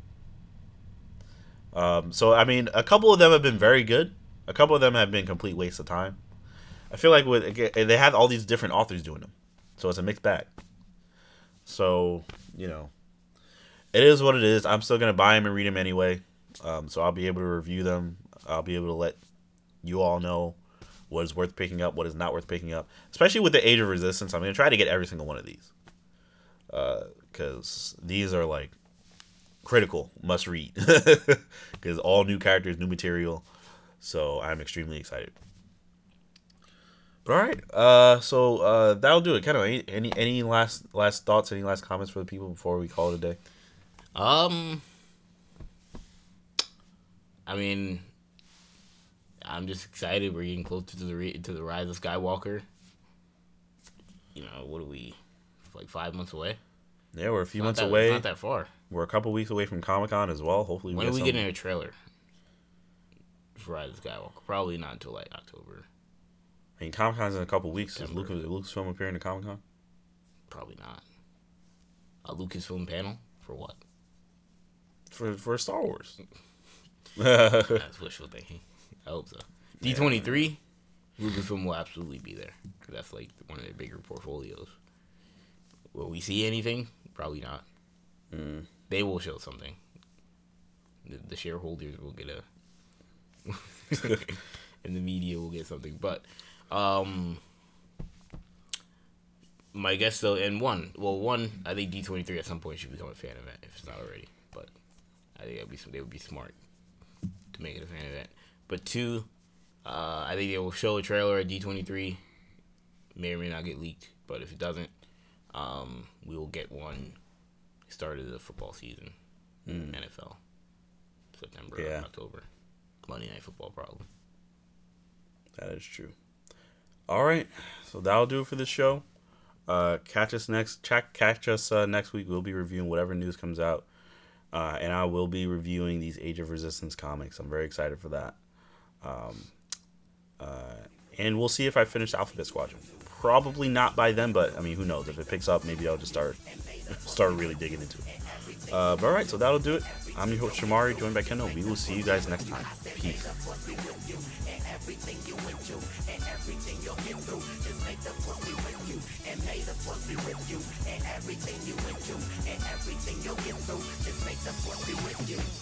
Um, so I mean, a couple of them have been very good. A couple of them have been complete waste of time. I feel like with they have all these different authors doing them, so it's a mixed bag. So you know, it is what it is. I'm still gonna buy them and read them anyway. Um, so I'll be able to review them. I'll be able to let you all know what is worth picking up, what is not worth picking up. Especially with the Age of Resistance, I'm gonna try to get every single one of these because these are like critical must read [laughs] because all new characters, new material. So I'm extremely excited. But all right, uh, so uh, that'll do it. Kind of any any last last thoughts, any last comments for the people before we call it a day. Um, I mean, I'm just excited. We're getting closer to the re- to the rise of Skywalker. You know, what are we? Like five months away. Yeah, we're a few Not months that- away. Not that far. We're a couple weeks away from Comic Con as well. Hopefully, we When are we getting a trailer for Rise of Skywalker? Probably not until like October. I mean, Comic Con's in a couple weeks. Is September. Lucas Lucasfilm appearing at Comic Con? Probably not. A Lucasfilm panel for what? for for Star Wars. That's [laughs] wishful thinking. I hope so. D twenty three, Lucasfilm will absolutely be there. 'cause that's like one of their bigger portfolios. Will we see anything? Probably not. Mm. They will show something. The, the shareholders will get a, [laughs] and the media will get something. But, um, my guess though, and one, well, one, I think D twenty three at some point should become a fan event if it's not already. But I think that'd be some, they would be smart make it a fan event. But two, uh, I think they will show a trailer at D twenty three. May or may not get leaked, but if it doesn't, um, we will get one start of the football season, NFL, September, Yeah. October, Monday Night Football probably. That is true. All right, so that'll do it for this show. Uh, catch us next. Check, catch us uh, next week. We'll be reviewing whatever news comes out, uh, and I will be reviewing these Age of Resistance comics. I'm very excited for that. Um, uh, and we'll see if I finish Alphabet Squadron. Probably not by then, but I mean, who knows? If it picks up, maybe I'll just start [laughs] start really digging into it. Uh, but all right, so that'll do it. I'm your host Shamari, joined by Kendall. We will see you guys next time. Peace. Everything you